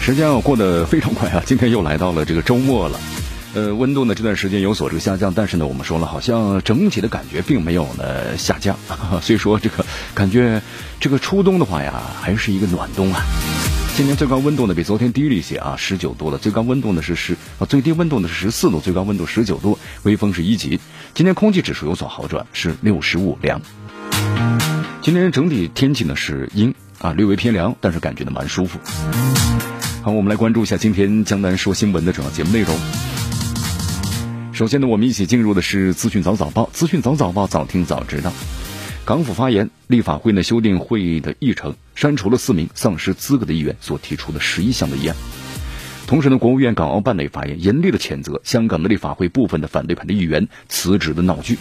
时间啊过得非常快啊，今天又来到了这个周末了。呃，温度呢这段时间有所这个下降，但是呢，我们说了，好像整体的感觉并没有呢下降，所以说这个感觉这个初冬的话呀，还是一个暖冬啊。今天最高温度呢比昨天低了一些啊，十九度了，最高温度呢是十啊，最低温度呢是十四度，最高温度十九度，微风是一级。今天空气指数有所好转，是六十五凉。今天整体天气呢是阴啊，略微偏凉，但是感觉呢蛮舒服。好，我们来关注一下今天江南说新闻的主要节目内容。首先呢，我们一起进入的是资讯早早报，资讯早早报，早听早知道。港府发言，立法会呢修订会议的议程，删除了四名丧失资格的议员所提出的十一项的议案。同时呢，国务院港澳办内发言，严厉的谴责香港的立法会部分的反对派的议员辞职的闹剧。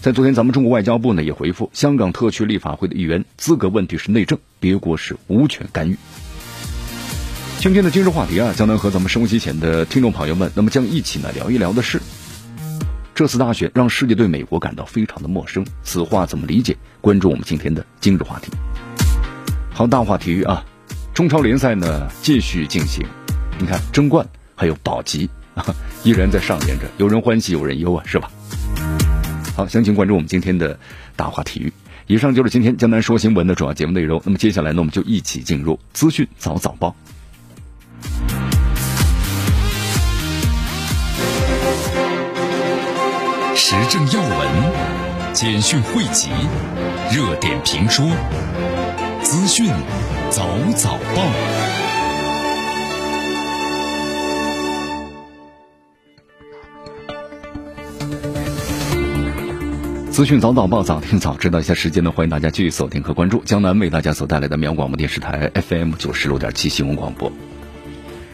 在昨天，咱们中国外交部呢也回复，香港特区立法会的议员资格问题是内政，别国是无权干预。今天的今日话题啊，将能和咱们收机前的听众朋友们，那么将一起呢聊一聊的是，这次大选让世界对美国感到非常的陌生，此话怎么理解？关注我们今天的今日话题。好，大话题啊，中超联赛呢继续进行，你看争冠还有保级，依然在上演着，有人欢喜有人忧啊，是吧？好，详情关注我们今天的大话体育。以上就是今天江南说新闻的主要节目内容。那么接下来呢，我们就一起进入资讯早早报。时政要闻、简讯汇集、热点评说、资讯早早报。资讯早早报，早听早知道。一下时间呢，欢迎大家继续锁定和关注江南为大家所带来的绵阳广播电视台 FM 九十六点七新闻广播。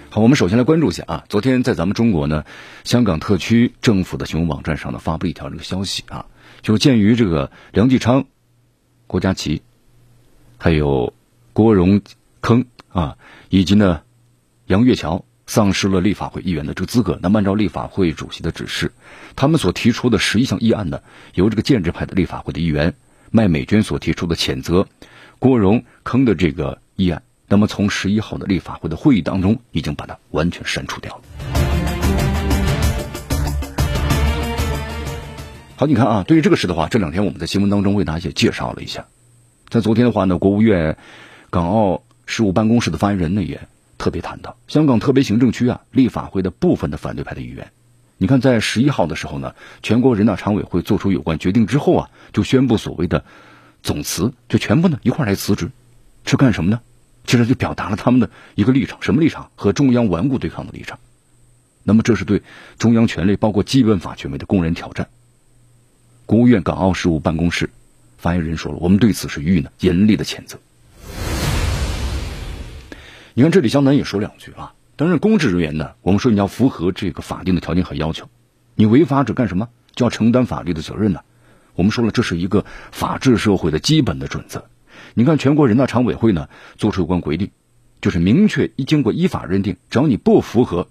好，我们首先来关注一下啊，昨天在咱们中国呢，香港特区政府的新闻网站上呢发布一条这个消息啊，就鉴于这个梁继昌、郭家麒，还有郭荣铿啊，以及呢杨岳桥丧失了立法会议员的这个资格，那么按照立法会主席的指示，他们所提出的十一项议案呢，由这个建制派的立法会的议员麦美娟所提出的谴责郭荣铿的这个议案。那么从十一号的立法会的会议当中，已经把它完全删除掉了。好，你看啊，对于这个事的话，这两天我们在新闻当中为大家也介绍了一下。在昨天的话呢，国务院港澳事务办公室的发言人呢也特别谈到，香港特别行政区啊立法会的部分的反对派的议员，你看在十一号的时候呢，全国人大常委会做出有关决定之后啊，就宣布所谓的总辞，就全部呢一块来辞职，是干什么呢？其实就表达了他们的一个立场，什么立场？和中央顽固对抗的立场。那么这是对中央权力，包括基本法权威的公然挑战。国务院港澳事务办公室发言人说了，我们对此是予以呢严厉的谴责。你看这里，江南也说两句啊。担任，公职人员呢，我们说你要符合这个法定的条件和要求，你违法者干什么？就要承担法律的责任呢。我们说了，这是一个法治社会的基本的准则。你看，全国人大常委会呢做出有关规定，就是明确一经过依法认定，只要你不符合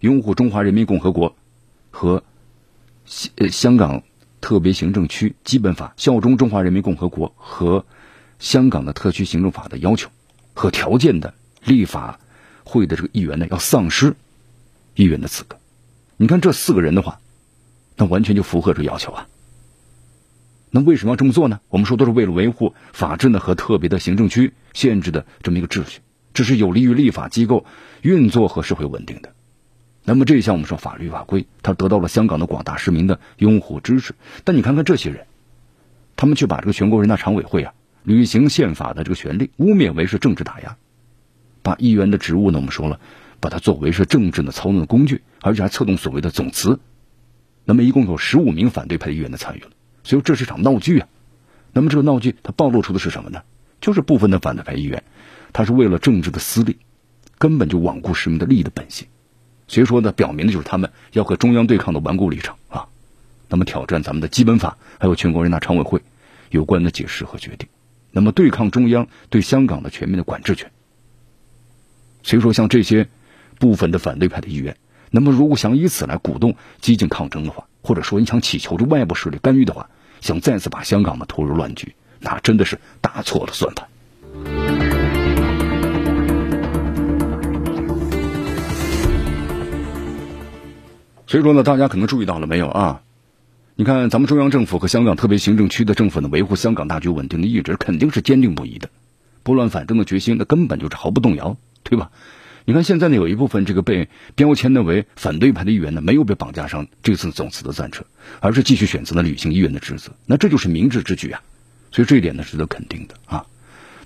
拥护中华人民共和国和香香港特别行政区基本法、效忠中华人民共和国和香港的特区行政法的要求和条件的立法会的这个议员呢，要丧失议员的资格。你看这四个人的话，那完全就符合这个要求啊。那为什么要这么做呢？我们说都是为了维护法治呢和特别的行政区限制的这么一个秩序，这是有利于立法机构运作和社会稳定的。那么这一项我们说法律法规，它得到了香港的广大市民的拥护支持。但你看看这些人，他们却把这个全国人大常委会啊履行宪法的这个权利污蔑为是政治打压，把议员的职务呢我们说了，把它作为是政治的操弄的工具，而且还策动所谓的总辞。那么一共有十五名反对派议员的参与了。所以这是场闹剧啊！那么这个闹剧它暴露出的是什么呢？就是部分的反对派议员，他是为了政治的私利，根本就罔顾市民的利益的本性。所以说呢，表明的就是他们要和中央对抗的顽固立场啊。那么挑战咱们的基本法，还有全国人大常委会有关的解释和决定，那么对抗中央对香港的全面的管制权。所以说，像这些部分的反对派的议员，那么如果想以此来鼓动激进抗争的话，或者说你想祈求这外部势力干预的话，想再次把香港呢拖入乱局，那真的是打错了算盘。所以说呢，大家可能注意到了没有啊？你看，咱们中央政府和香港特别行政区的政府呢，维护香港大局稳定的意志肯定是坚定不移的，拨乱反正的决心那根本就是毫不动摇，对吧？你看现在呢，有一部分这个被标签的为反对派的议员呢，没有被绑架上这次总辞的战车，而是继续选择了履行议员的职责，那这就是明智之举啊！所以这一点呢，值得肯定的啊。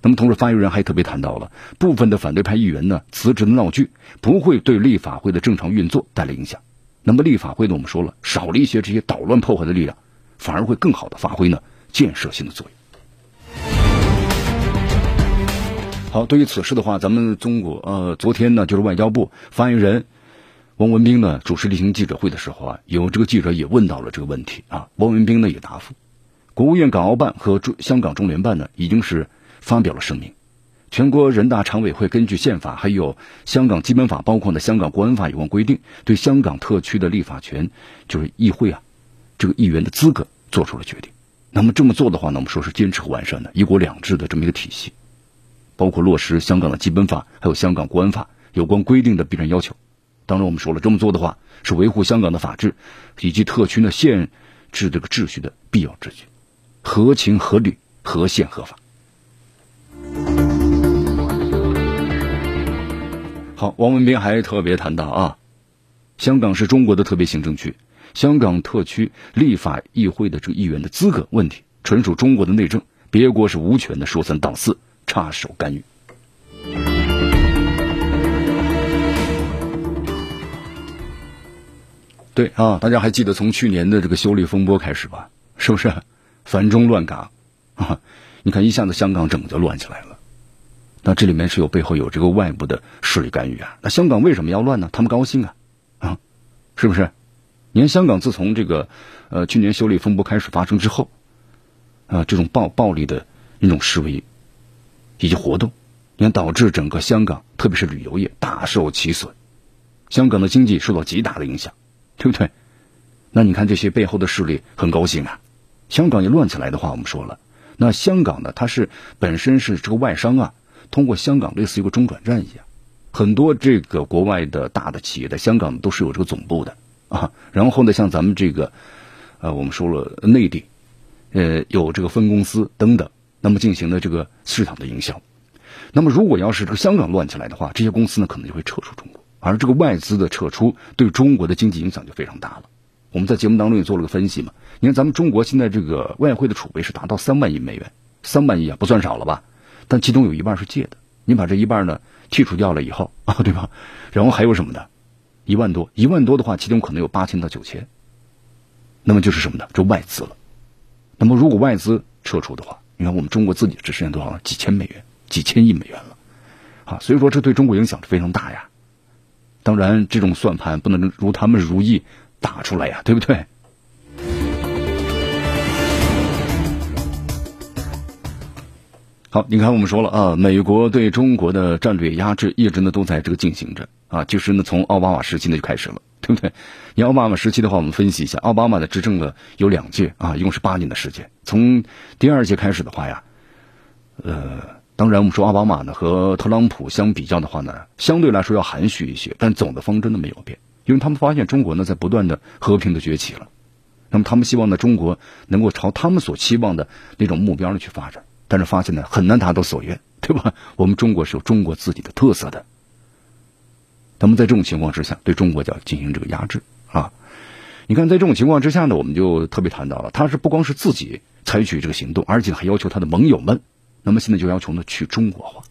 那么同时，发言人还特别谈到了部分的反对派议员呢辞职的闹剧不会对立法会的正常运作带来影响。那么立法会呢？我们说了，少了一些这些捣乱破坏的力量，反而会更好的发挥呢建设性的作用。好，对于此事的话，咱们中国呃，昨天呢，就是外交部发言人汪文斌呢主持例行记者会的时候啊，有这个记者也问到了这个问题啊，汪文斌呢也答复，国务院港澳办和中香港中联办呢已经是发表了声明。全国人大常委会根据宪法，还有香港基本法，包括呢香港国安法有关规定，对香港特区的立法权，就是议会啊，这个议员的资格做出了决定。那么这么做的话呢，我们说是坚持和完善的一国两制的这么一个体系，包括落实香港的基本法，还有香港国安法有关规定的必然要求。当然，我们说了，这么做的话是维护香港的法治以及特区的宪制这个秩序的必要之举，合情合理、合宪合法。好，王文斌还特别谈到啊，香港是中国的特别行政区，香港特区立法议会的这个议员的资格问题，纯属中国的内政，别国是无权的说三道四、插手干预。对啊，大家还记得从去年的这个修例风波开始吧？是不是反中乱港啊？你看一下子香港整个就乱起来了。那这里面是有背后有这个外部的势力干预啊？那香港为什么要乱呢？他们高兴啊，啊，是不是？你看香港自从这个呃去年修例风波开始发生之后，啊，这种暴暴力的那种示威以及活动，你看导致整个香港特别是旅游业大受其损，香港的经济受到极大的影响，对不对？那你看这些背后的势力很高兴啊，香港一乱起来的话，我们说了，那香港呢，它是本身是这个外商啊。通过香港类似一个中转站一样，很多这个国外的大的企业在香港都是有这个总部的啊。然后呢，像咱们这个，呃，我们说了内地，呃，有这个分公司等等，那么进行的这个市场的营销。那么如果要是这个香港乱起来的话，这些公司呢可能就会撤出中国，而这个外资的撤出对中国的经济影响就非常大了。我们在节目当中也做了个分析嘛，你看咱们中国现在这个外汇的储备是达到三万亿美元，三万亿啊不算少了吧？但其中有一半是借的，你把这一半呢剔除掉了以后啊，对吧？然后还有什么呢？一万多，一万多的话，其中可能有八千到九千，那么就是什么呢？就外资了。那么如果外资撤出的话，你看我们中国自己只剩下多少了？几千美元，几千亿美元了，啊，所以说这对中国影响是非常大呀。当然，这种算盘不能如他们如意打出来呀，对不对？好，你看我们说了啊，美国对中国的战略压制一直呢都在这个进行着啊，其实呢从奥巴马时期呢就开始了，对不对？你奥巴马时期的话，我们分析一下，奥巴马的执政了有两届啊，一共是八年的时间。从第二届开始的话呀，呃，当然我们说奥巴马呢和特朗普相比较的话呢，相对来说要含蓄一些，但总的方针呢没有变，因为他们发现中国呢在不断的和平的崛起了，那么他们希望呢中国能够朝他们所期望的那种目标呢去发展。但是发现呢，很难达到所愿，对吧？我们中国是有中国自己的特色的。那么在这种情况之下，对中国就要进行这个压制啊！你看，在这种情况之下呢，我们就特别谈到了，他是不光是自己采取这个行动，而且还要求他的盟友们。那么现在就要求呢去中国化。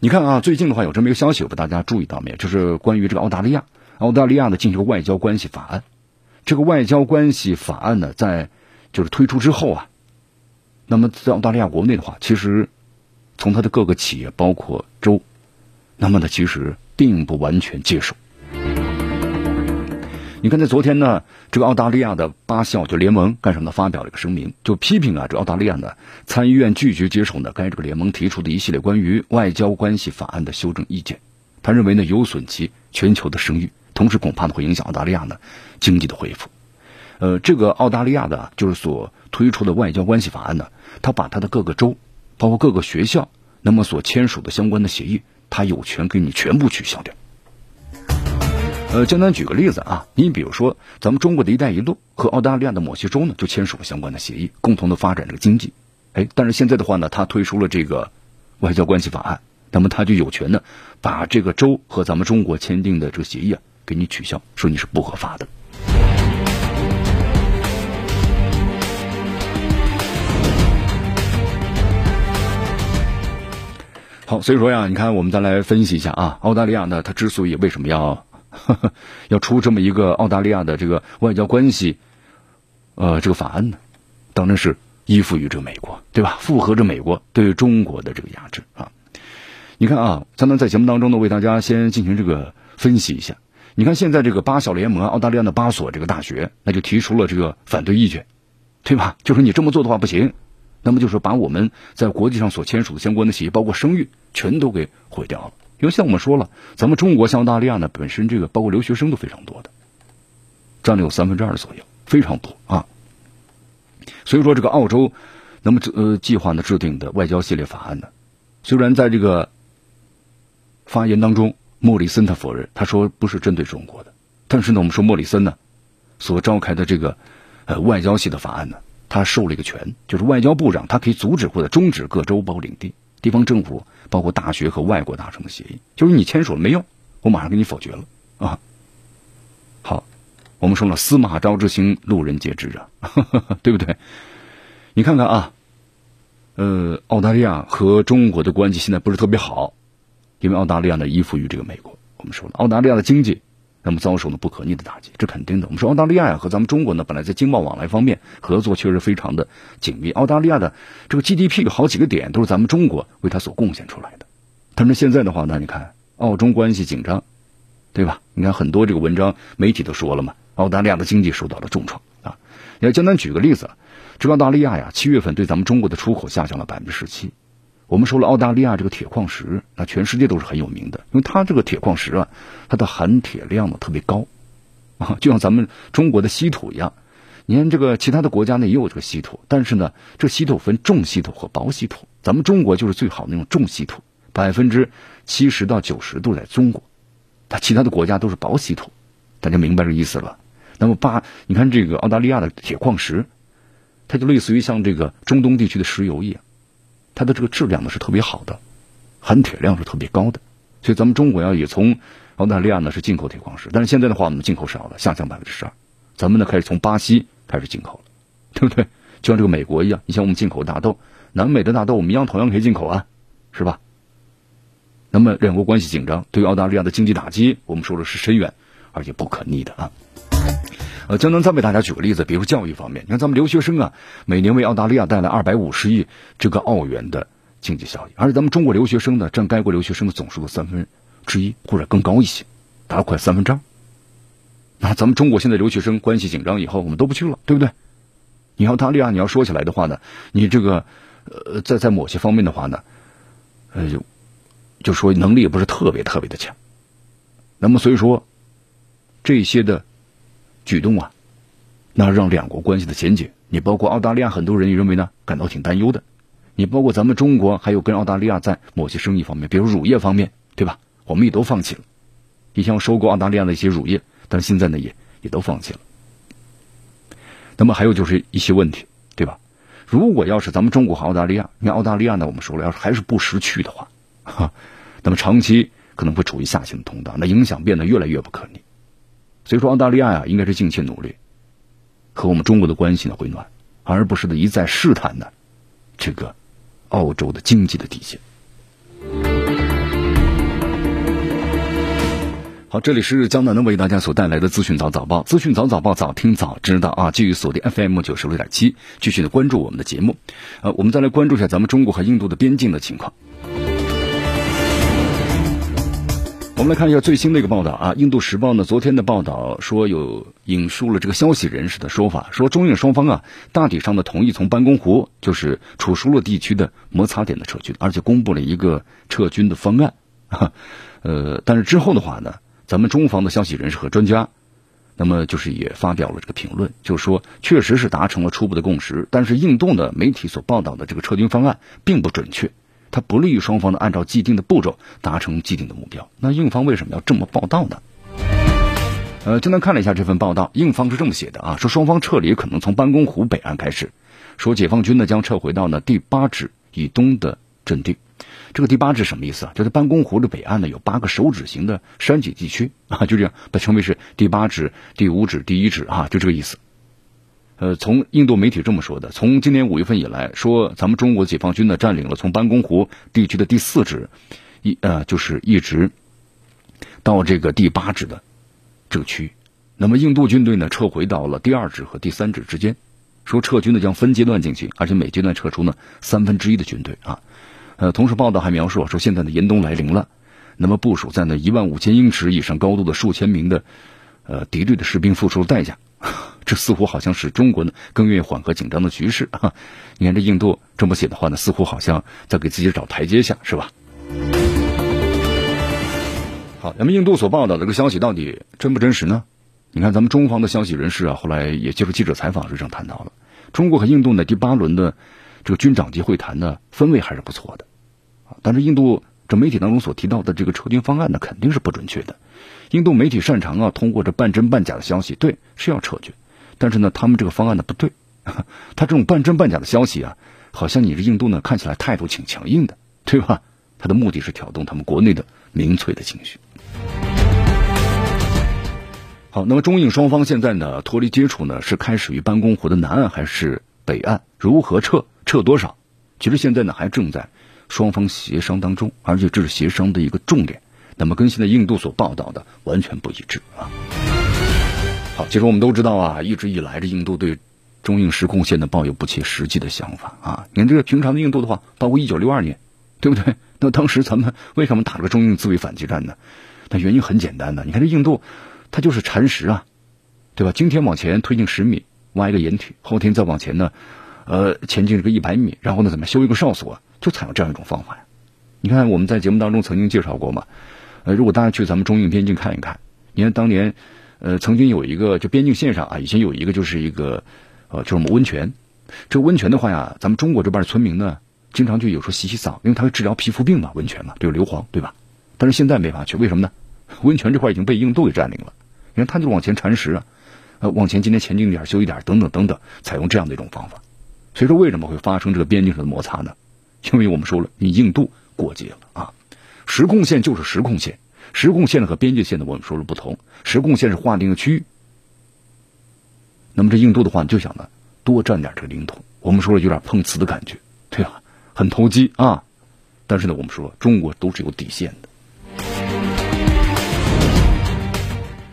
你看啊，最近的话有这么一个消息，我不知道大家注意到没有？就是关于这个澳大利亚，澳大利亚呢进行外交关系法案。这个外交关系法案呢，在就是推出之后啊。那么在澳大利亚国内的话，其实从它的各个企业包括州，那么呢，其实并不完全接受。你看，在昨天呢，这个澳大利亚的八校就联盟干什么呢？发表了一个声明，就批评啊，这澳大利亚呢参议院拒绝接受呢该这个联盟提出的一系列关于外交关系法案的修正意见。他认为呢有损其全球的声誉，同时恐怕呢会影响澳大利亚呢经济的恢复。呃，这个澳大利亚的就是所推出的外交关系法案呢，他把他的各个州，包括各个学校，那么所签署的相关的协议，他有权给你全部取消掉。呃，简单举个例子啊，你比如说，咱们中国的一带一路和澳大利亚的某些州呢，就签署了相关的协议，共同的发展这个经济。哎，但是现在的话呢，他推出了这个外交关系法案，那么他就有权呢，把这个州和咱们中国签订的这个协议啊，给你取消，说你是不合法的。好，所以说呀，你看，我们再来分析一下啊，澳大利亚呢，它之所以为什么要。要出这么一个澳大利亚的这个外交关系，呃，这个法案呢，当然是依附于这个美国，对吧？附合着美国对中国的这个压制啊。你看啊，咱们在节目当中呢，为大家先进行这个分析一下。你看现在这个八小联盟，澳大利亚的八所这个大学，那就提出了这个反对意见，对吧？就是你这么做的话不行，那么就是把我们在国际上所签署的相关的协议，包括声誉，全都给毁掉了。因为像我们说了，咱们中国像澳大利亚呢，本身这个包括留学生都非常多的，占了有三分之二左右，非常多啊。所以说，这个澳洲那么这呃计划呢制定的外交系列法案呢，虽然在这个发言当中，莫里森他否认，他说不是针对中国的，但是呢，我们说莫里森呢所召开的这个呃外交系的法案呢，他授了一个权，就是外交部长他可以阻止或者终止各州包领地。地方政府包括大学和外国达成的协议，就是你签署了没用，我马上给你否决了啊。好，我们说了，司马昭之心，路人皆知啊，对不对？你看看啊，呃，澳大利亚和中国的关系现在不是特别好，因为澳大利亚呢依附于这个美国。我们说了，澳大利亚的经济。那么遭受了不可逆的打击，这肯定的。我们说澳大利亚呀和咱们中国呢，本来在经贸往来方面合作确实非常的紧密。澳大利亚的这个 GDP 有好几个点都是咱们中国为它所贡献出来的。但是现在的话呢，你看澳中关系紧张，对吧？你看很多这个文章媒体都说了嘛，澳大利亚的经济受到了重创啊。你要简单举个例子，这澳大利亚呀，七月份对咱们中国的出口下降了百分之十七。我们说了，澳大利亚这个铁矿石，那全世界都是很有名的，因为它这个铁矿石啊，它的含铁量呢特别高，啊，就像咱们中国的稀土一样。你看这个其他的国家呢也有这个稀土，但是呢，这稀土分重稀土和薄稀土，咱们中国就是最好的那种重稀土，百分之七十到九十都在中国，它其他的国家都是薄稀土，大家明白这意思了？那么八，你看这个澳大利亚的铁矿石，它就类似于像这个中东地区的石油一样。它的这个质量呢是特别好的，含铁量是特别高的，所以咱们中国要也从澳大利亚呢是进口铁矿石，但是现在的话我们进口少了，下降百分之十二，咱们呢开始从巴西开始进口了，对不对？就像这个美国一样，你像我们进口大豆，南美的大豆我们一样同样可以进口啊，是吧？那么两国关系紧张，对于澳大利亚的经济打击，我们说的是深远而且不可逆的啊。呃，江南再为大家举个例子，比如教育方面，你看咱们留学生啊，每年为澳大利亚带来二百五十亿这个澳元的经济效益，而且咱们中国留学生呢，占该国留学生的总数的三分之一或者更高一些，达快三分之二。那咱们中国现在留学生关系紧张以后，我们都不去了，对不对？你澳大利亚你要说起来的话呢，你这个呃，在在某些方面的话呢，呃，就就说能力也不是特别特别的强。那么所以说这些的。举动啊，那让两国关系的前景，你包括澳大利亚很多人也认为呢，感到挺担忧的。你包括咱们中国，还有跟澳大利亚在某些生意方面，比如乳业方面，对吧？我们也都放弃了。以前收购澳大利亚的一些乳业，但是现在呢，也也都放弃了。那么还有就是一些问题，对吧？如果要是咱们中国和澳大利亚，你看澳大利亚呢，我们说了，要是还是不识趣的话，哈，那么长期可能会处于下行通道，那影响变得越来越不可逆。所以说，澳大利亚呀，应该是尽切努力，和我们中国的关系呢回暖，而不是的一再试探呢这个澳洲的经济的底线。好，这里是江南的为大家所带来的资讯早早报，资讯早早报早听早知道啊！继续锁定 FM 九十六点七，继续的关注我们的节目。呃，我们再来关注一下咱们中国和印度的边境的情况。我们来看一下最新的一个报道啊，《印度时报》呢昨天的报道说有引述了这个消息人士的说法，说中印双方啊大体上的同意从班公湖就是楚舒勒地区的摩擦点的撤军，而且公布了一个撤军的方案。呃，但是之后的话呢，咱们中方的消息人士和专家，那么就是也发表了这个评论，就是说确实是达成了初步的共识，但是印度的媒体所报道的这个撤军方案并不准确。它不利于双方的按照既定的步骤达成既定的目标。那印方为什么要这么报道呢？呃，今天看了一下这份报道，印方是这么写的啊，说双方撤离可能从班公湖北岸开始，说解放军呢将撤回到呢第八指以东的阵地。这个第八指什么意思啊？就在班公湖的北岸呢有八个手指形的山脊地区啊，就这样被称为是第八指、第五指、第一指啊，就这个意思。呃，从印度媒体这么说的，从今年五月份以来，说咱们中国解放军呢占领了从班公湖地区的第四指，一呃就是一直到这个第八指的这个区域，那么印度军队呢撤回到了第二指和第三指之间，说撤军呢将分阶段进行，而且每阶段撤出呢三分之一的军队啊，呃，同时报道还描述说现在的严冬来临了，那么部署在那一万五千英尺以上高度的数千名的呃敌对的士兵付出了代价。这似乎好像是中国呢更愿意缓和紧张的局势啊！你看这印度这么写的话呢，似乎好像在给自己找台阶下，是吧？好，那么印度所报道的这个消息到底真不真实呢？你看咱们中方的消息人士啊，后来也接受记者采访时上谈到了，中国和印度呢第八轮的这个军长级会谈呢氛围还是不错的啊，但是印度这媒体当中所提到的这个撤军方案呢肯定是不准确的。印度媒体擅长啊通过这半真半假的消息，对是要撤军。但是呢，他们这个方案呢不对，他这种半真半假的消息啊，好像你这印度呢看起来态度挺强硬的，对吧？他的目的是挑动他们国内的民粹的情绪。好，那么中印双方现在呢脱离接触呢，是开始于班公湖的南岸还是北岸？如何撤？撤多少？其实现在呢还正在双方协商当中，而且这是协商的一个重点。那么跟现在印度所报道的完全不一致啊。好，其实我们都知道啊，一直以来这印度对中印实控线呢抱有不切实际的想法啊。你看这个平常的印度的话，包括一九六二年，对不对？那当时咱们为什么打了个中印自卫反击战呢？那原因很简单的，你看这印度，它就是蚕食啊，对吧？今天往前推进十米，挖一个掩体，后天再往前呢，呃，前进这个一百米，然后呢怎么修一个哨所，就采用这样一种方法呀。你看我们在节目当中曾经介绍过嘛，呃，如果大家去咱们中印边境看一看，你看当年。呃，曾经有一个就边境线上啊，以前有一个就是一个，呃，就是我们温泉。这温泉的话呀，咱们中国这边的村民呢，经常就有时候洗洗澡，因为它会治疗皮肤病嘛，温泉嘛，这个硫磺，对吧？但是现在没法去，为什么呢？温泉这块已经被印度给占领了。你看，他就往前蚕食啊，往前今天前进一点，修一点，等等等等，采用这样的一种方法。所以说，为什么会发生这个边境上的摩擦呢？因为我们说了，你印度过界了啊，实控线就是实控线。实控线呢和边界线呢，我们说了不同。实控线是划定的区域，那么这印度的话你就想呢多占点这个领土。我们说了有点碰瓷的感觉，对吧？很投机啊。但是呢，我们说中国都是有底线的。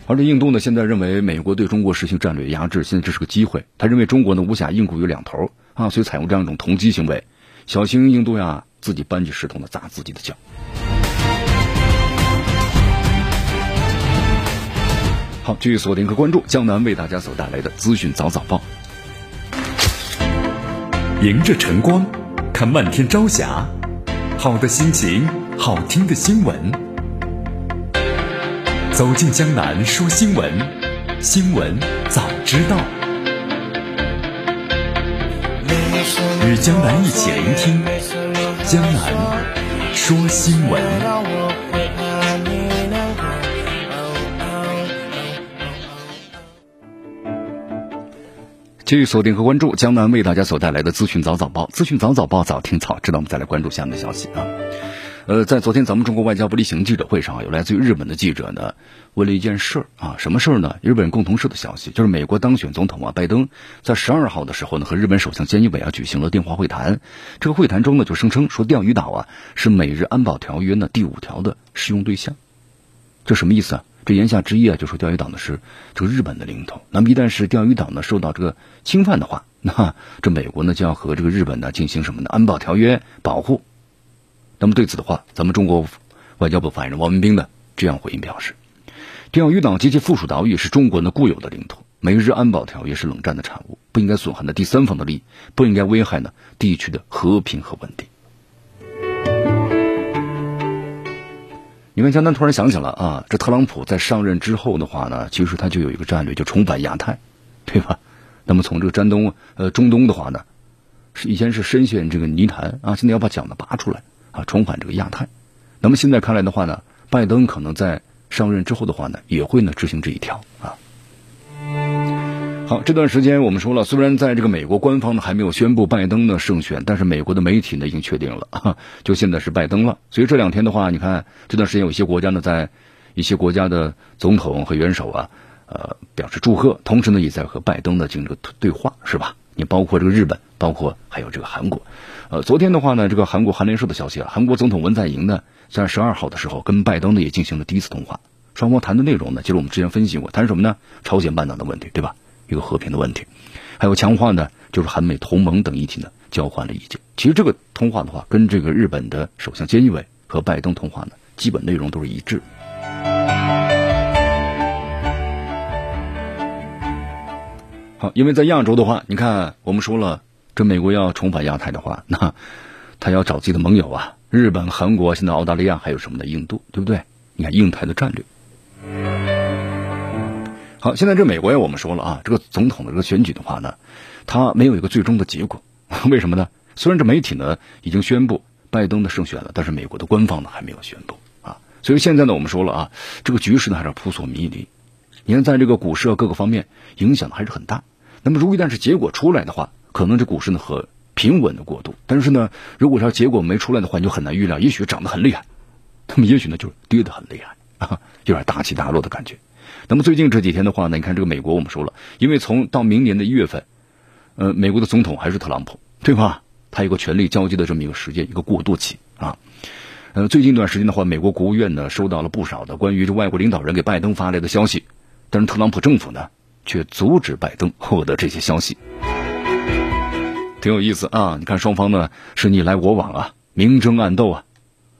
而且印度呢现在认为美国对中国实行战略压制，现在这是个机会。他认为中国呢无暇应付有两头啊，所以采用这样一种投机行为，小心印度呀自己搬起石头呢砸自己的脚。好，继续锁定和关注江南为大家所带来的资讯早早报。迎着晨光，看漫天朝霞，好的心情，好听的新闻。走进江南说新闻，新闻早知道。与江南一起聆听江南说新闻。继续锁定和关注江南为大家所带来的资讯早早报，资讯早早报早听早知道。我们再来关注下面的消息啊。呃，在昨天咱们中国外交部例行记者会上，有来自于日本的记者呢问了一件事儿啊，什么事儿呢？日本共同社的消息就是美国当选总统啊拜登在十二号的时候呢和日本首相菅义伟啊举行了电话会谈。这个会谈中呢就声称说钓鱼岛啊是美日安保条约呢第五条的适用对象。这什么意思啊？这言下之意啊，就说钓鱼岛呢是这个日本的领土。那么一旦是钓鱼岛呢受到这个侵犯的话，那这美国呢就要和这个日本呢进行什么呢？安保条约保护。那么对此的话，咱们中国外交部发言人王文斌呢这样回应表示：钓鱼岛及其附属岛屿是中国的固有的领土，美日安保条约是冷战的产物，不应该损害呢第三方的利益，不应该危害呢地区的和平和稳定。你看，江南突然想起了啊，这特朗普在上任之后的话呢，其实他就有一个战略，就重返亚太，对吧？那么从这个山东呃中东的话呢，是以前是深陷这个泥潭啊，现在要把桨呢拔出来啊，重返这个亚太。那么现在看来的话呢，拜登可能在上任之后的话呢，也会呢执行这一条啊。好，这段时间我们说了，虽然在这个美国官方呢还没有宣布拜登的胜选，但是美国的媒体呢已经确定了，就现在是拜登了。所以这两天的话，你看这段时间有一些国家呢在一些国家的总统和元首啊，呃表示祝贺，同时呢也在和拜登的进行这个对话，是吧？你包括这个日本，包括还有这个韩国。呃，昨天的话呢，这个韩国韩联社的消息啊，韩国总统文在寅呢在十二号的时候跟拜登呢也进行了第一次通话，双方谈的内容呢，就是我们之前分析过，谈什么呢？朝鲜半岛的问题，对吧？一个和平的问题，还有强化呢，就是韩美同盟等议题呢，交换了意见。其实这个通话的话，跟这个日本的首相菅义伟和拜登通话呢，基本内容都是一致。好，因为在亚洲的话，你看我们说了，这美国要重返亚太的话，那他要找自己的盟友啊，日本、韩国，现在澳大利亚还有什么的印度，对不对？你看印太的战略。好，现在这美国呀，我们说了啊，这个总统的这个选举的话呢，他没有一个最终的结果，为什么呢？虽然这媒体呢已经宣布拜登的胜选了，但是美国的官方呢还没有宣布啊。所以现在呢，我们说了啊，这个局势呢还是扑朔迷离。你看，在这个股市啊各个方面影响还是很大。那么，如果一旦是结果出来的话，可能这股市呢和平稳的过渡；但是呢，如果说结果没出来的话，你就很难预料，也许涨得很厉害，那么也许呢就跌得很厉害啊，有点大起大落的感觉。那么最近这几天的话呢，你看这个美国，我们说了，因为从到明年的一月份，呃，美国的总统还是特朗普，对吧？他有个权力交接的这么一个时间，一个过渡期啊。呃，最近一段时间的话，美国国务院呢收到了不少的关于这外国领导人给拜登发来的消息，但是特朗普政府呢却阻止拜登获得这些消息，挺有意思啊。你看双方呢是你来我往啊，明争暗斗啊。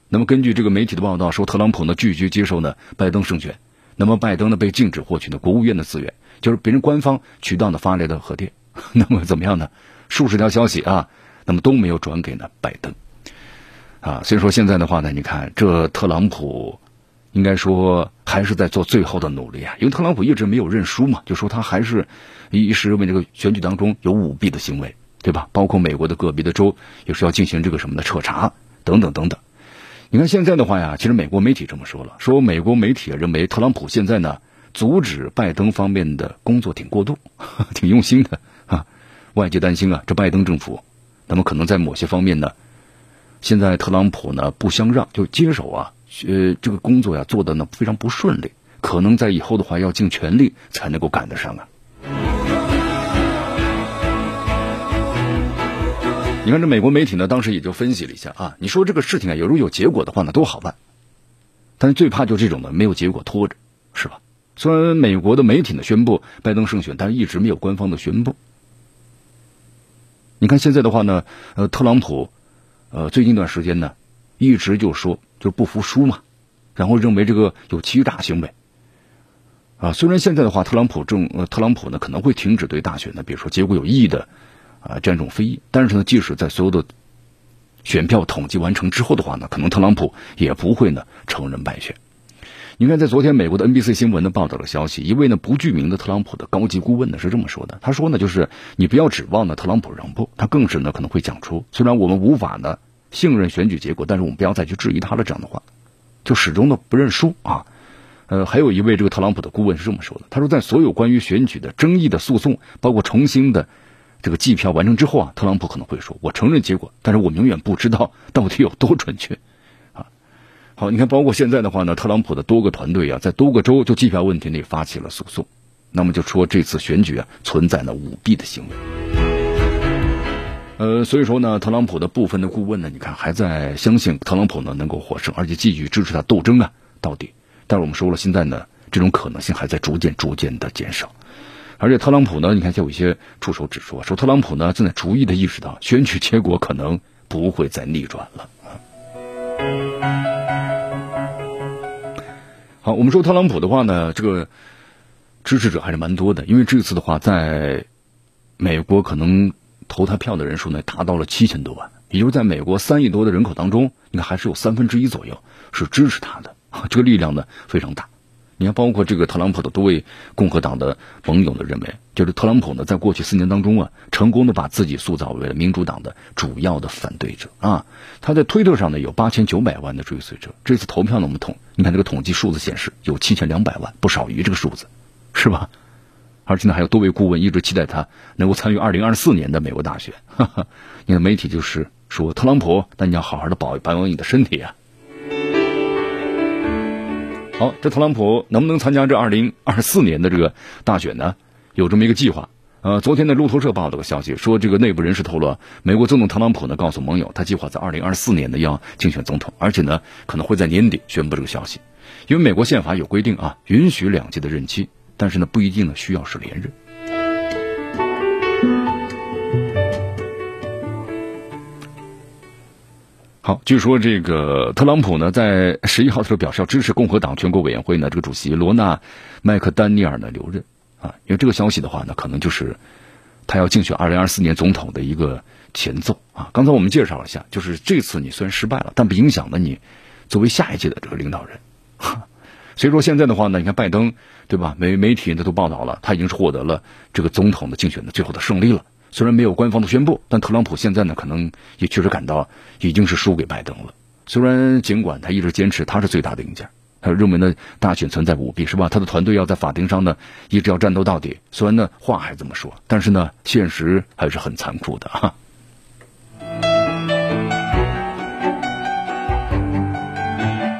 那么根据这个媒体的报道说，特朗普呢拒绝接受呢拜登胜选。那么拜登呢被禁止获取呢国务院的资源，就是别人官方渠道的发来的核电。那么怎么样呢？数十条消息啊，那么都没有转给呢拜登。啊，所以说现在的话呢，你看这特朗普应该说还是在做最后的努力啊，因为特朗普一直没有认输嘛，就说他还是一时认为这个选举当中有舞弊的行为，对吧？包括美国的个别的州也是要进行这个什么的彻查等等等等。你看现在的话呀，其实美国媒体这么说了，说美国媒体认为特朗普现在呢阻止拜登方面的工作挺过度，挺用心的啊。外界担心啊，这拜登政府那么可能在某些方面呢，现在特朗普呢不相让就接手啊，呃这个工作呀做的呢非常不顺利，可能在以后的话要尽全力才能够赶得上啊。你看，这美国媒体呢，当时也就分析了一下啊。你说这个事情啊，有如有结果的话呢，都好办。但是最怕就这种的没有结果拖着，是吧？虽然美国的媒体呢宣布拜登胜选，但是一直没有官方的宣布。你看现在的话呢，呃，特朗普，呃，最近一段时间呢，一直就说就是不服输嘛，然后认为这个有欺诈行为。啊，虽然现在的话，特朗普政呃，特朗普呢可能会停止对大选的，比如说结果有异议的。啊，这样一种非议，但是呢，即使在所有的选票统计完成之后的话呢，可能特朗普也不会呢承认败选。你看，在昨天美国的 NBC 新闻呢报道了消息，一位呢不具名的特朗普的高级顾问呢是这么说的，他说呢，就是你不要指望呢特朗普让步，他更是呢可能会讲出，虽然我们无法呢信任选举结果，但是我们不要再去质疑他了这样的话，就始终呢不认输啊。呃，还有一位这个特朗普的顾问是这么说的，他说在所有关于选举的争议的诉讼，包括重新的。这个计票完成之后啊，特朗普可能会说：“我承认结果，但是我永远不知道 到底有多准确。”啊，好，你看，包括现在的话呢，特朗普的多个团队啊，在多个州就计票问题内发起了诉讼，那么就说这次选举啊存在了舞弊的行为。呃，所以说呢，特朗普的部分的顾问呢，你看还在相信特朗普呢能够获胜，而且继续支持他斗争啊到底。但是我们说了，现在呢。这种可能性还在逐渐逐渐的减少。而且特朗普呢，你看，像有一些助手指出，说特朗普呢正在逐一的意识到选举结果可能不会再逆转了。好，我们说特朗普的话呢，这个支持者还是蛮多的，因为这次的话，在美国可能投他票的人数呢达到了七千多万，也就是在美国三亿多的人口当中，你看还是有三分之一左右是支持他的，这个力量呢非常大。你看，包括这个特朗普的多位共和党的盟友呢，认为就是特朗普呢，在过去四年当中啊，成功的把自己塑造为了民主党的主要的反对者啊。他在推特上呢有八千九百万的追随者，这次投票呢我们统，你看这个统计数字显示有七千两百万，不少于这个数字，是吧？而且呢还有多位顾问一直期待他能够参与二零二四年的美国大选。哈 哈你看媒体就是说，特朗普，那你要好好的保保养你的身体啊。好，这特朗普能不能参加这二零二四年的这个大选呢？有这么一个计划。呃，昨天的路透社报道个消息，说这个内部人士透露，美国总统特朗普呢告诉盟友，他计划在二零二四年呢要竞选总统，而且呢可能会在年底宣布这个消息。因为美国宪法有规定啊，允许两届的任期，但是呢不一定呢需要是连任。好，据说这个特朗普呢，在十一号的时候表示要支持共和党全国委员会呢这个主席罗纳麦克丹尼尔呢留任啊，因为这个消息的话呢，可能就是他要竞选二零二四年总统的一个前奏啊。刚才我们介绍了一下，就是这次你虽然失败了，但不影响了你作为下一届的这个领导人。所以说现在的话呢，你看拜登对吧？媒媒体呢都报道了，他已经是获得了这个总统的竞选的最后的胜利了。虽然没有官方的宣布，但特朗普现在呢，可能也确实感到已经是输给拜登了。虽然尽管他一直坚持他是最大的赢家，他认为呢大选存在舞弊是吧？他的团队要在法庭上呢一直要战斗到底。虽然呢话还这么说，但是呢现实还是很残酷的哈。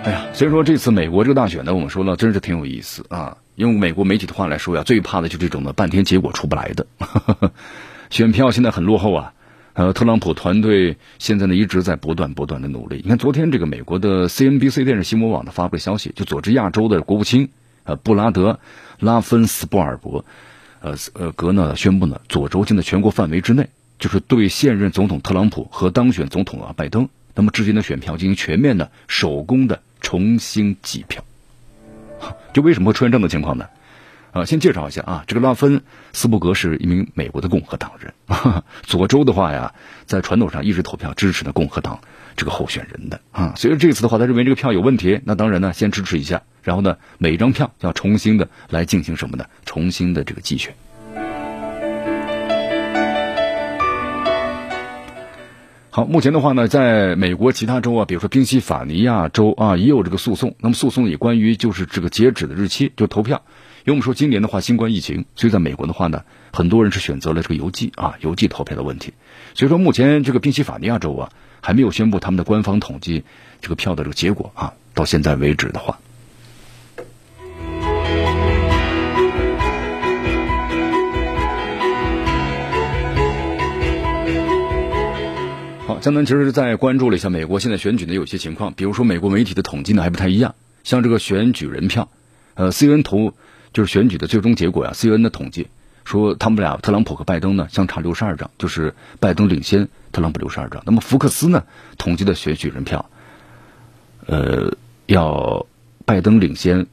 哎呀，所以说这次美国这个大选呢，我们说了真是挺有意思啊。用美国媒体的话来说呀，最怕的就是这种的半天结果出不来的。选票现在很落后啊，呃，特朗普团队现在呢一直在不断不断的努力。你看昨天这个美国的 CNBC 电视新闻网呢发布消息，就佐治亚州的国务卿呃布拉德拉芬斯布尔伯呃呃格呢宣布呢，佐州现在全国范围之内就是对现任总统特朗普和当选总统啊拜登那么之间的选票进行全面的手工的重新计票。就为什么会出现这样的情况呢？啊，先介绍一下啊，这个拉芬斯伯格是一名美国的共和党人。佐州的话呀，在传统上一直投票支持的共和党这个候选人的啊，所以这次的话，他认为这个票有问题，那当然呢，先支持一下，然后呢，每一张票要重新的来进行什么呢？重新的这个计选。好，目前的话呢，在美国其他州啊，比如说宾夕法尼亚州啊，也有这个诉讼。那么诉讼也关于就是这个截止的日期，就投票。因为我们说今年的话，新冠疫情，所以在美国的话呢，很多人是选择了这个邮寄啊，邮寄投票的问题。所以说目前这个宾夕法尼亚州啊，还没有宣布他们的官方统计这个票的这个结果啊。到现在为止的话，好，江南其实是在关注了一下美国现在选举的有些情况，比如说美国媒体的统计呢还不太一样，像这个选举人票，呃，CNN 投。就是选举的最终结果呀，CNN 的统计说，他们俩特朗普和拜登呢相差六十二张，就是拜登领先特朗普六十二张。那么福克斯呢统计的选举人票，呃，要拜登领先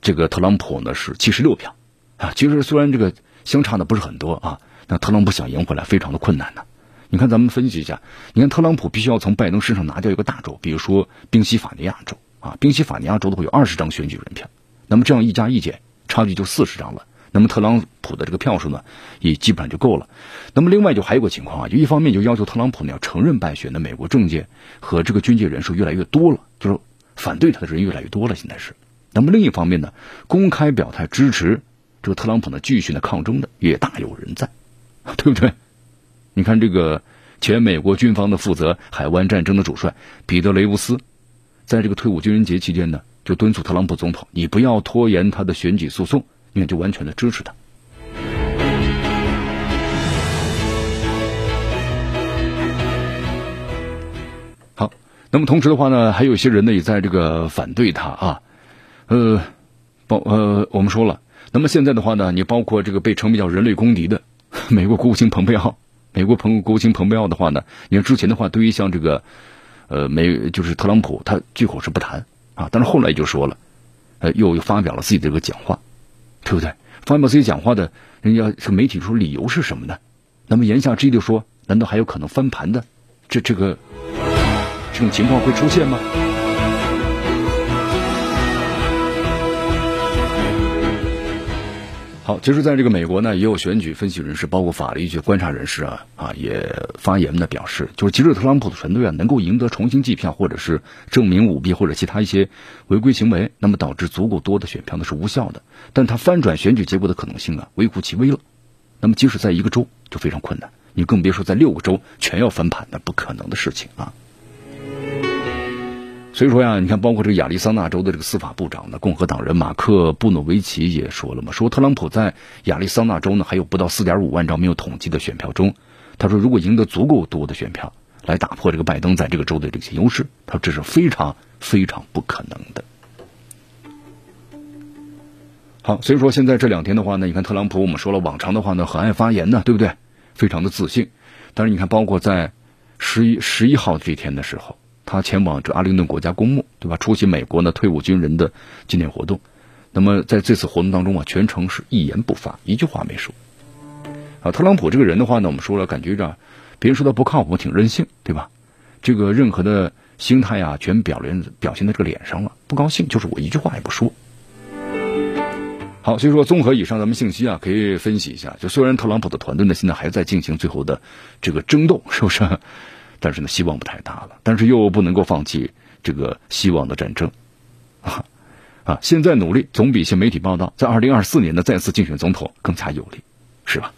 这个特朗普呢是七十六票啊。其实虽然这个相差的不是很多啊，那特朗普想赢回来非常的困难呢。你看咱们分析一下，你看特朗普必须要从拜登身上拿掉一个大州，比如说宾夕法尼亚州啊，宾夕法尼亚州的话有二十张选举人票，那么这样一加一减。差距就四十张了，那么特朗普的这个票数呢，也基本上就够了。那么另外就还有个情况啊，就一方面就要求特朗普呢要承认败选的美国政界和这个军界人数越来越多了，就是反对他的人越来越多了。现在是，那么另一方面呢，公开表态支持这个特朗普呢继续的抗争的也大有人在，对不对？你看这个前美国军方的负责海湾战争的主帅彼得雷乌斯，在这个退伍军人节期间呢。就敦促特朗普总统，你不要拖延他的选举诉讼，因为就完全的支持他。好，那么同时的话呢，还有一些人呢也在这个反对他啊，呃，包呃，我们说了，那么现在的话呢，你包括这个被称为叫人类公敌的 美国国务卿蓬佩奥，美国朋国务卿蓬佩奥的话呢，你看之前的话，对于像这个呃美就是特朗普，他句口是不谈啊，但是后来就说了，呃，又发表了自己的这个讲话，对不对？发表自己讲话的人家是媒体说理由是什么呢？那么言下之意就说，难道还有可能翻盘的？这这个这种情况会出现吗？其实在这个美国呢，也有选举分析人士，包括法律一些观察人士啊啊，也发言呢表示，就是即使特朗普的团队啊能够赢得重新计票，或者是证明舞弊或者其他一些违规行为，那么导致足够多的选票呢是无效的，但他翻转选举结果的可能性啊微乎其微了。那么即使在一个州就非常困难，你更别说在六个州全要翻盘，那不可能的事情啊。所以说呀，你看，包括这个亚利桑那州的这个司法部长呢，共和党人马克布诺维奇也说了嘛，说特朗普在亚利桑那州呢还有不到四点五万张没有统计的选票中，他说如果赢得足够多的选票来打破这个拜登在这个州的这些优势，他说这是非常非常不可能的。好，所以说现在这两天的话呢，你看特朗普，我们说了，往常的话呢很爱发言呢，对不对？非常的自信。但是你看，包括在十一十一号这天的时候。他前往这阿灵顿国家公墓，对吧？出席美国呢退伍军人的纪念活动。那么在这次活动当中啊，全程是一言不发，一句话没说。啊，特朗普这个人的话呢，我们说了，感觉着别人说他不靠谱，挺任性，对吧？这个任何的心态啊，全表现表现在这个脸上了。不高兴就是我一句话也不说。好，所以说综合以上咱们信息啊，可以分析一下。就虽然特朗普的团队呢现在还在进行最后的这个争斗，是不是？但是呢，希望不太大了。但是又不能够放弃这个希望的战争，啊 啊！现在努力总比一些媒体报道在二零二四年的再次竞选总统更加有利，是吧？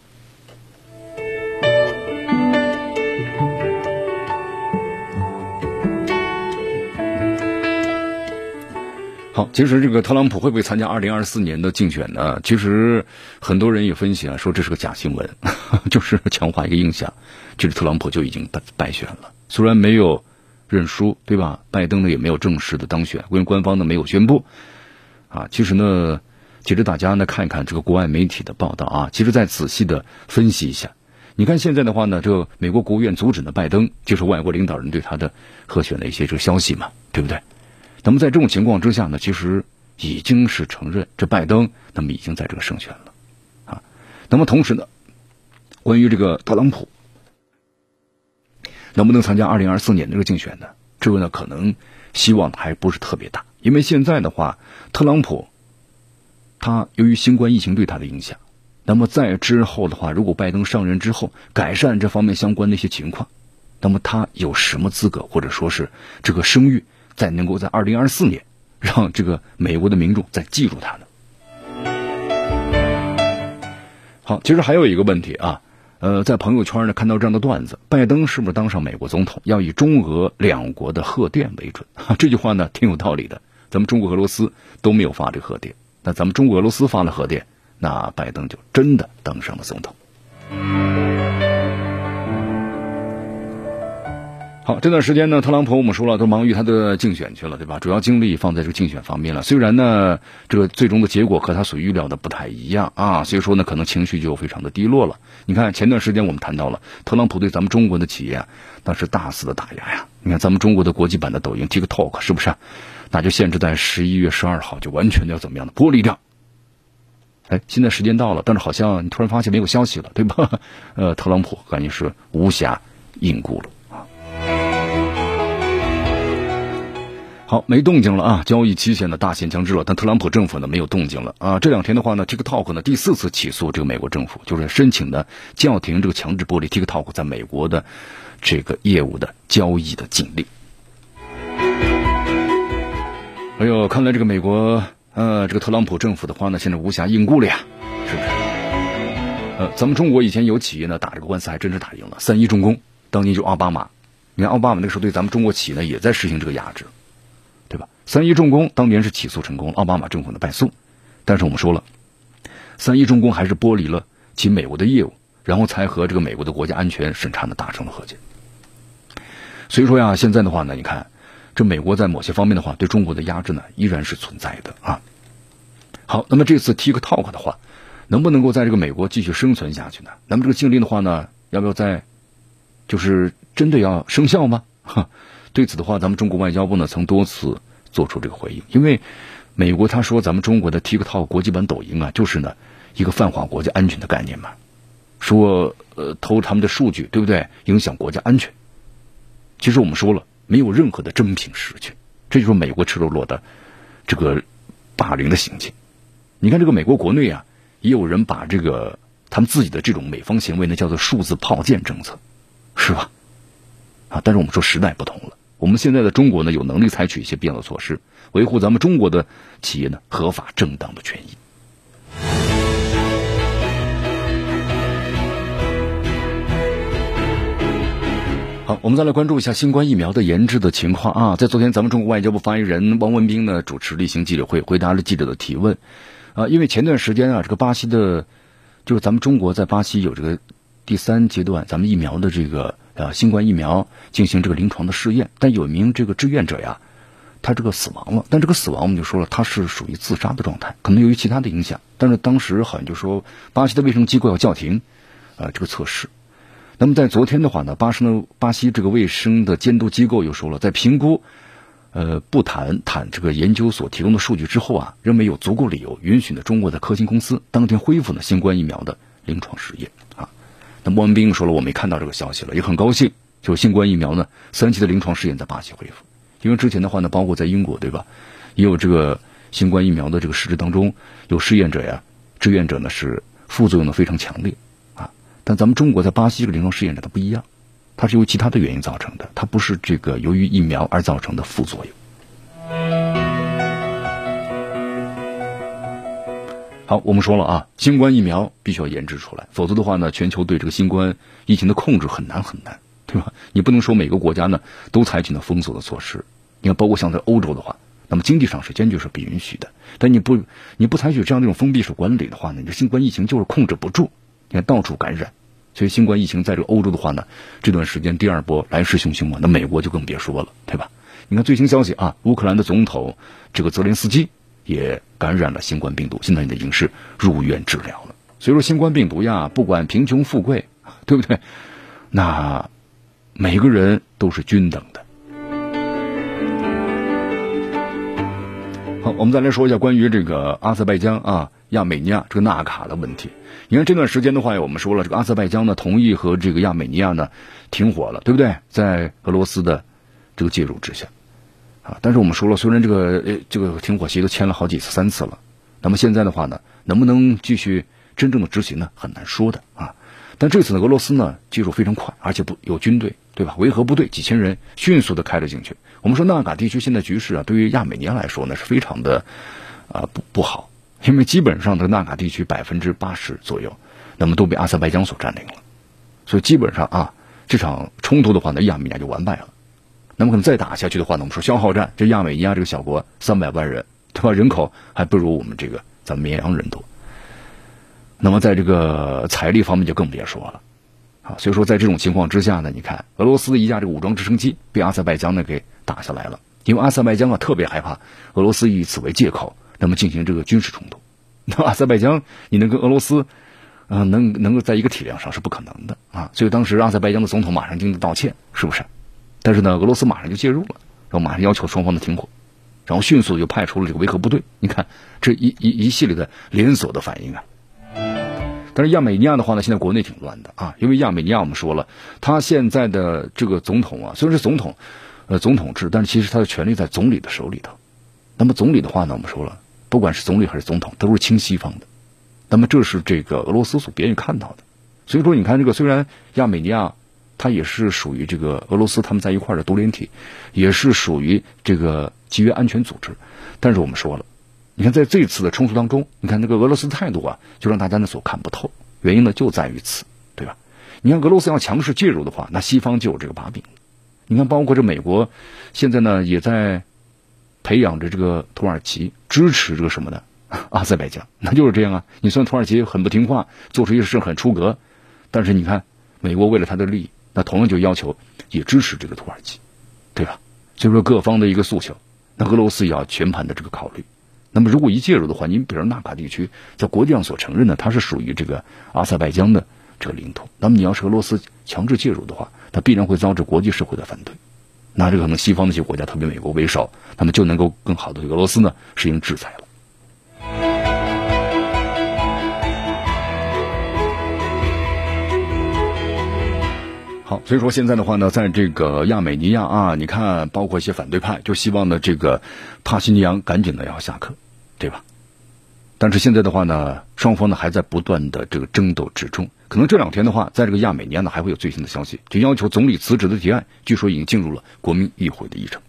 好，其实这个特朗普会不会参加二零二四年的竞选呢？其实很多人也分析啊，说这是个假新闻，就是强化一个印象。其实特朗普就已经败败选了，虽然没有认输，对吧？拜登呢也没有正式的当选，因为官方呢没有宣布。啊，其实呢，其实大家呢看一看这个国外媒体的报道啊，其实再仔细的分析一下，你看现在的话呢，这个美国国务院阻止了拜登接受外国领导人对他的贺选的一些这个消息嘛，对不对？那么在这种情况之下呢，其实已经是承认这拜登那么已经在这个胜选了啊。那么同时呢，关于这个特朗普。能不能参加二零二四年这个竞选呢？这个呢，可能希望还不是特别大，因为现在的话，特朗普他由于新冠疫情对他的影响，那么在之后的话，如果拜登上任之后改善这方面相关的一些情况，那么他有什么资格或者说是这个声誉，再能够在二零二四年让这个美国的民众再记住他呢？好，其实还有一个问题啊。呃，在朋友圈呢看到这样的段子，拜登是不是当上美国总统要以中俄两国的贺电为准？这句话呢挺有道理的。咱们中国、俄罗斯都没有发这个贺电，那咱们中国、俄罗斯发了贺电，那拜登就真的当上了总统。好，这段时间呢，特朗普我们说了都忙于他的竞选去了，对吧？主要精力放在这个竞选方面了。虽然呢，这个最终的结果和他所预料的不太一样啊，所以说呢，可能情绪就非常的低落了。你看前段时间我们谈到了特朗普对咱们中国的企业那是大肆的打压呀。你看咱们中国的国际版的抖音 TikTok 是不是？那就限制在十一月十二号就完全要怎么样的剥离掉？哎，现在时间到了，但是好像你突然发现没有消息了，对吧？呃，特朗普感觉是无暇应顾了。好，没动静了啊！交易期限呢大限将至了，但特朗普政府呢没有动静了啊！这两天的话呢，TikTok 呢第四次起诉这个美国政府，就是申请呢叫停这个强制剥离 TikTok 在美国的这个业务的交易的禁令。哎呦，看来这个美国呃这个特朗普政府的话呢，现在无暇应顾了呀，是不是？呃，咱们中国以前有企业呢打这个官司还真是打赢了，三一重工当年就奥巴马，你看奥巴马那个时候对咱们中国企业呢也在实行这个压制。三一重工当年是起诉成功，奥巴马政府的败诉，但是我们说了，三一重工还是剥离了其美国的业务，然后才和这个美国的国家安全审查呢达成了和解。所以说呀，现在的话呢，你看这美国在某些方面的话对中国的压制呢依然是存在的啊。好，那么这次 TikTok 的话，能不能够在这个美国继续生存下去呢？那么这个禁令的话呢，要不要在就是真的要生效吗？哈，对此的话，咱们中国外交部呢曾多次做出这个回应，因为美国他说咱们中国的 TikTok 国际版抖音啊，就是呢一个泛化国家安全的概念嘛，说呃偷他们的数据，对不对？影响国家安全。其实我们说了，没有任何的真凭实据，这就是美国赤裸裸的这个霸凌的行径。你看这个美国国内啊，也有人把这个他们自己的这种美方行为呢叫做数字炮舰政策，是吧？啊，但是我们说时代不同了，我们现在的中国呢有能力采取一些必要的措施，维护咱们中国的企业呢合法正当的权益。好，我们再来关注一下新冠疫苗的研制的情况啊。在昨天，咱们中国外交部发言人汪文斌呢主持例行记者会，回答了记者的提问。啊，因为前段时间啊，这个巴西的，就是咱们中国在巴西有这个第三阶段咱们疫苗的这个呃新冠疫苗进行这个临床的试验，但有一名这个志愿者呀，他这个死亡了。但这个死亡我们就说了，他是属于自杀的状态，可能由于其他的影响。但是当时好像就说巴西的卫生机构要叫停啊这个测试。那么在昨天的话呢，巴西的，巴西这个卫生的监督机构又说了，在评估，呃，不谈谈这个研究所提供的数据之后啊，认为有足够理由允许呢中国的科兴公司当天恢复呢新冠疫苗的临床试验啊。那莫文斌说了，我没看到这个消息了，也很高兴，就新冠疫苗呢三期的临床试验在巴西恢复，因为之前的话呢，包括在英国对吧，也有这个新冠疫苗的这个试制当中有试验者呀，志愿者呢是副作用呢非常强烈啊。但咱们中国在巴西这个临床试验呢，它不一样，它是由其他的原因造成的，它不是这个由于疫苗而造成的副作用。好，我们说了啊，新冠疫苗必须要研制出来，否则的话呢，全球对这个新冠疫情的控制很难很难，对吧？你不能说每个国家呢都采取了封锁的措施，你看，包括像在欧洲的话，那么经济上是坚决是不允许的，但你不你不采取这样的一种封闭式管理的话呢，你这新冠疫情就是控制不住。你看到处感染，所以新冠疫情在这个欧洲的话呢，这段时间第二波来势汹汹嘛。那美国就更别说了，对吧？你看最新消息啊，乌克兰的总统这个泽连斯基也感染了新冠病毒，现在已经是入院治疗了。所以说新冠病毒呀，不管贫穷富贵，对不对？那每个人都是均等的。好，我们再来说一下关于这个阿塞拜疆啊。亚美尼亚这个纳卡的问题，你看这段时间的话，我们说了，这个阿塞拜疆呢同意和这个亚美尼亚呢停火了，对不对？在俄罗斯的这个介入之下，啊，但是我们说了，虽然这个呃这个停火协议都签了好几次三次了，那么现在的话呢，能不能继续真正的执行呢？很难说的啊。但这次呢，俄罗斯呢技术非常快，而且不有军队，对吧？维和部队几千人迅速的开了进去。我们说纳卡地区现在局势啊，对于亚美尼亚来说呢是非常的啊不不好。因为基本上这个纳卡地区百分之八十左右，那么都被阿塞拜疆所占领了，所以基本上啊，这场冲突的话呢，亚美尼亚就完败了。那么可能再打下去的话呢，我们说消耗战，这亚美尼亚这个小国三百万人，对吧？人口还不如我们这个咱们绵阳人多。那么在这个财力方面就更别说了，啊，所以说在这种情况之下呢，你看俄罗斯的一架这个武装直升机被阿塞拜疆呢给打下来了，因为阿塞拜疆啊特别害怕俄罗斯以此为借口。那么进行这个军事冲突，那阿塞拜疆你能跟俄罗斯，嗯，能能够在一个体量上是不可能的啊。所以当时阿塞拜疆的总统马上进行道歉，是不是？但是呢，俄罗斯马上就介入了，然后马上要求双方的停火，然后迅速就派出了这个维和部队。你看这一一一系列的连锁的反应啊。但是亚美尼亚的话呢，现在国内挺乱的啊，因为亚美尼亚我们说了，他现在的这个总统啊，虽然是总统，呃，总统制，但是其实他的权力在总理的手里头。那么总理的话呢，我们说了。不管是总理还是总统，都是亲西方的，那么这是这个俄罗斯所不愿意看到的。所以说，你看这个虽然亚美尼亚它也是属于这个俄罗斯他们在一块的独联体，也是属于这个集约安全组织，但是我们说了，你看在这次的冲突当中，你看那个俄罗斯态度啊，就让大家呢所看不透。原因呢就在于此，对吧？你看俄罗斯要强势介入的话，那西方就有这个把柄。你看，包括这美国现在呢也在。培养着这个土耳其支持这个什么的 阿塞拜疆，那就是这样啊。你虽然土耳其很不听话，做出一些事很出格，但是你看美国为了他的利益，那同样就要求也支持这个土耳其，对吧？所以说各方的一个诉求，那俄罗斯也要全盘的这个考虑。那么如果一介入的话，你比如纳卡地区在国际上所承认的，它是属于这个阿塞拜疆的这个领土。那么你要是俄罗斯强制介入的话，它必然会遭致国际社会的反对。那这个可能西方的一些国家，特别美国为首，那么就能够更好的对俄罗斯呢实行制裁了。好，所以说现在的话呢，在这个亚美尼亚啊，你看，包括一些反对派，就希望呢这个帕西尼扬赶紧的要下课，对吧？但是现在的话呢，双方呢还在不断的这个争斗之中。可能这两天的话，在这个亚美尼亚呢还会有最新的消息，就要求总理辞职的提案，据说已经进入了国民议会的议程。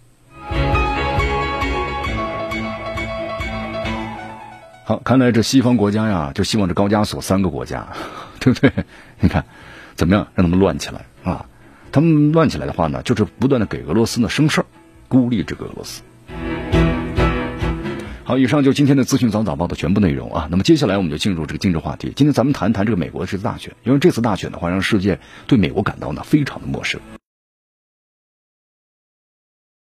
好，看来这西方国家呀，就希望这高加索三个国家，对不对？你看，怎么样让他们乱起来？啊，他们乱起来的话呢，就是不断的给俄罗斯呢生事儿，孤立这个俄罗斯。好，以上就今天的资讯早早报的全部内容啊。那么接下来我们就进入这个今日话题。今天咱们谈谈这个美国的这次大选，因为这次大选的话，让世界对美国感到呢非常的陌生。